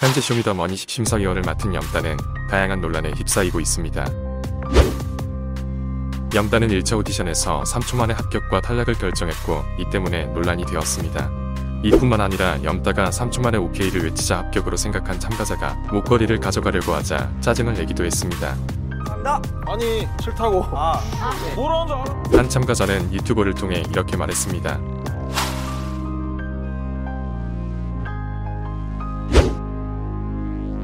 현재 쇼미더머니 심사위원을 맡은 염따는 다양한 논란에 휩싸이고 있습니다. 염따는 1차 오디션에서 3초 만에 합격과 탈락을 결정했고 이 때문에 논란이 되었습니다. 이뿐만 아니라 염따가 3초 만에 OK를 외치자 합격으로 생각한 참가자가 목걸이를 가져가려고 하자 짜증을 내기도 했습니다. 나 아니 싫다고 아, 뭐라는 줄 알아? 한 참가자는 유튜버를 통해 이렇게 말했습니다.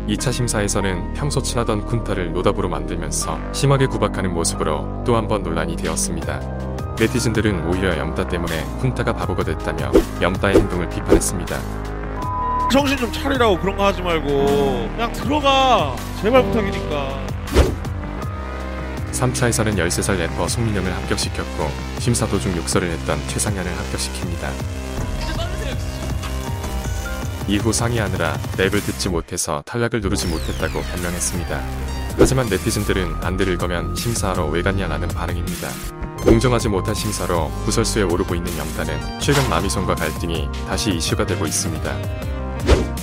이차 심사에서는 평소 친하던 쿤타를 노답으로 만들면서 심하게 구박하는 모습으로 또 한 번 논란이 되었습니다. 네티즌들은 오히려 염따 때문에 쿤타가 바보가 됐다며 염따의 행동을 비판했습니다. 정신 좀 차리라고 그런 거 하지 말고 그냥 들어가 제발 부탁이니까 3차에서는 13살 래퍼 송민영을 합격시켰고 심사 도중 욕설을 했던 최상현을 합격시킵니다. 이후 상의하느라 랩을 듣지 못해서 탈락을 누르지 못했다고 변명했습니다. 하지만 네티즌들은 안들을 거면 심사하러 왜 갔냐라는 반응입니다. 공정하지 못한 심사로 구설수에 오르고 있는 영단은 최근 마미손과 갈등이 다시 이슈가 되고 있습니다.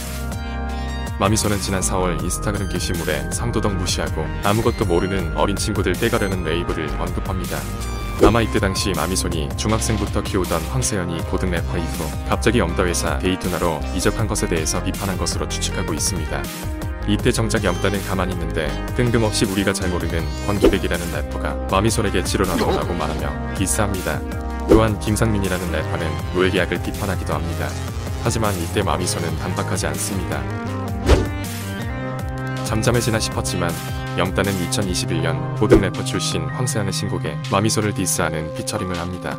마미손은 지난 4월 인스타그램 게시물에 상도덕 무시하고 아무것도 모르는 어린 친구들 떼가려는 레이블을 언급합니다. 아마 이때 당시 마미손이 중학생부터 키우던 황세현이 고등 래퍼 이후 갑자기 염따 회사 데이토나로 이적한 것에 대해서 비판한 것으로 추측하고 있습니다. 이때 정작 염따는 가만히 있는데 뜬금없이 우리가 잘 모르는 권기백이라는 래퍼가 마미손에게 지로라고 말하며 디스합니다. 또한 김상민이라는 래퍼는 노예 계약을 비판하기도 합니다. 하지만 이때 마미손은 반박하지 않습니다. 잠잠해지나 싶었지만 염따는 2021년 고등 래퍼 출신 황세현의 신곡에 마미손을 디스하는 피처링을 합니다.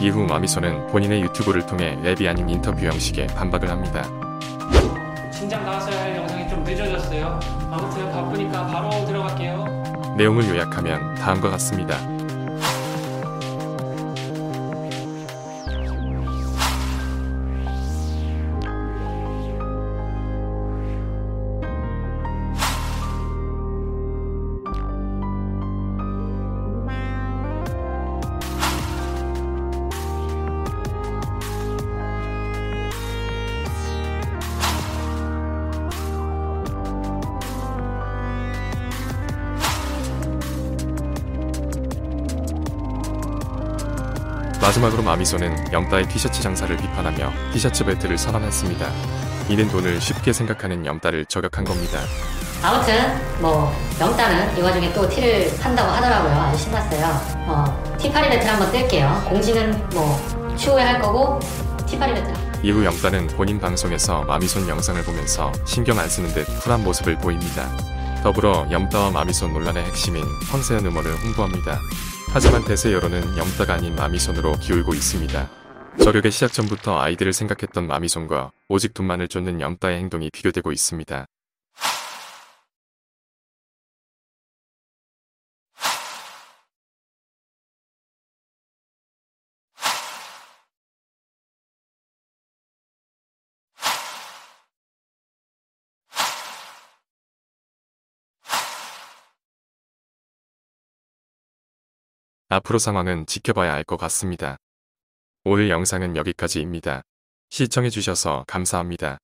이후 마미손은 본인의 유튜브를 통해 랩이 아닌 인터뷰 형식의 반박을 합니다. 진작 나왔어야 할 영상이 좀 늦어졌어요. 아무튼 바쁘니까 바로 들어갈게요. 내용을 요약하면 다음과 같습니다. 마지막으로 마미손은 염따의 티셔츠 장사를 비판하며 티셔츠 배틀을 선언했습니다. 이는 돈을 쉽게 생각하는 염따를 저격한 겁니다. 아무튼 뭐 영따는 이 와중에 또 티를 판다고 하더라고요. 아주 신났어요. 어, 티파리 배틀 한번 뜰게요. 공지는 뭐 추후에 할 거고 티파리 배틀. 이후 염따는 본인 방송에서 마미손 영상을 보면서 신경 안 쓰는 듯 쿨한 모습을 보입니다. 더불어 염따와 마미손 논란의 핵심인 황세현 음원을 홍보합니다. 하지만 대세 여론은 염따가 아닌 마미손으로 기울고 있습니다. 저력의 시작 전부터 아이들을 생각했던 마미손과 오직 돈만을 쫓는 염따의 행동이 비교되고 있습니다. 앞으로 상황은 지켜봐야 알 것 같습니다. 오늘 영상은 여기까지입니다. 시청해주셔서 감사합니다.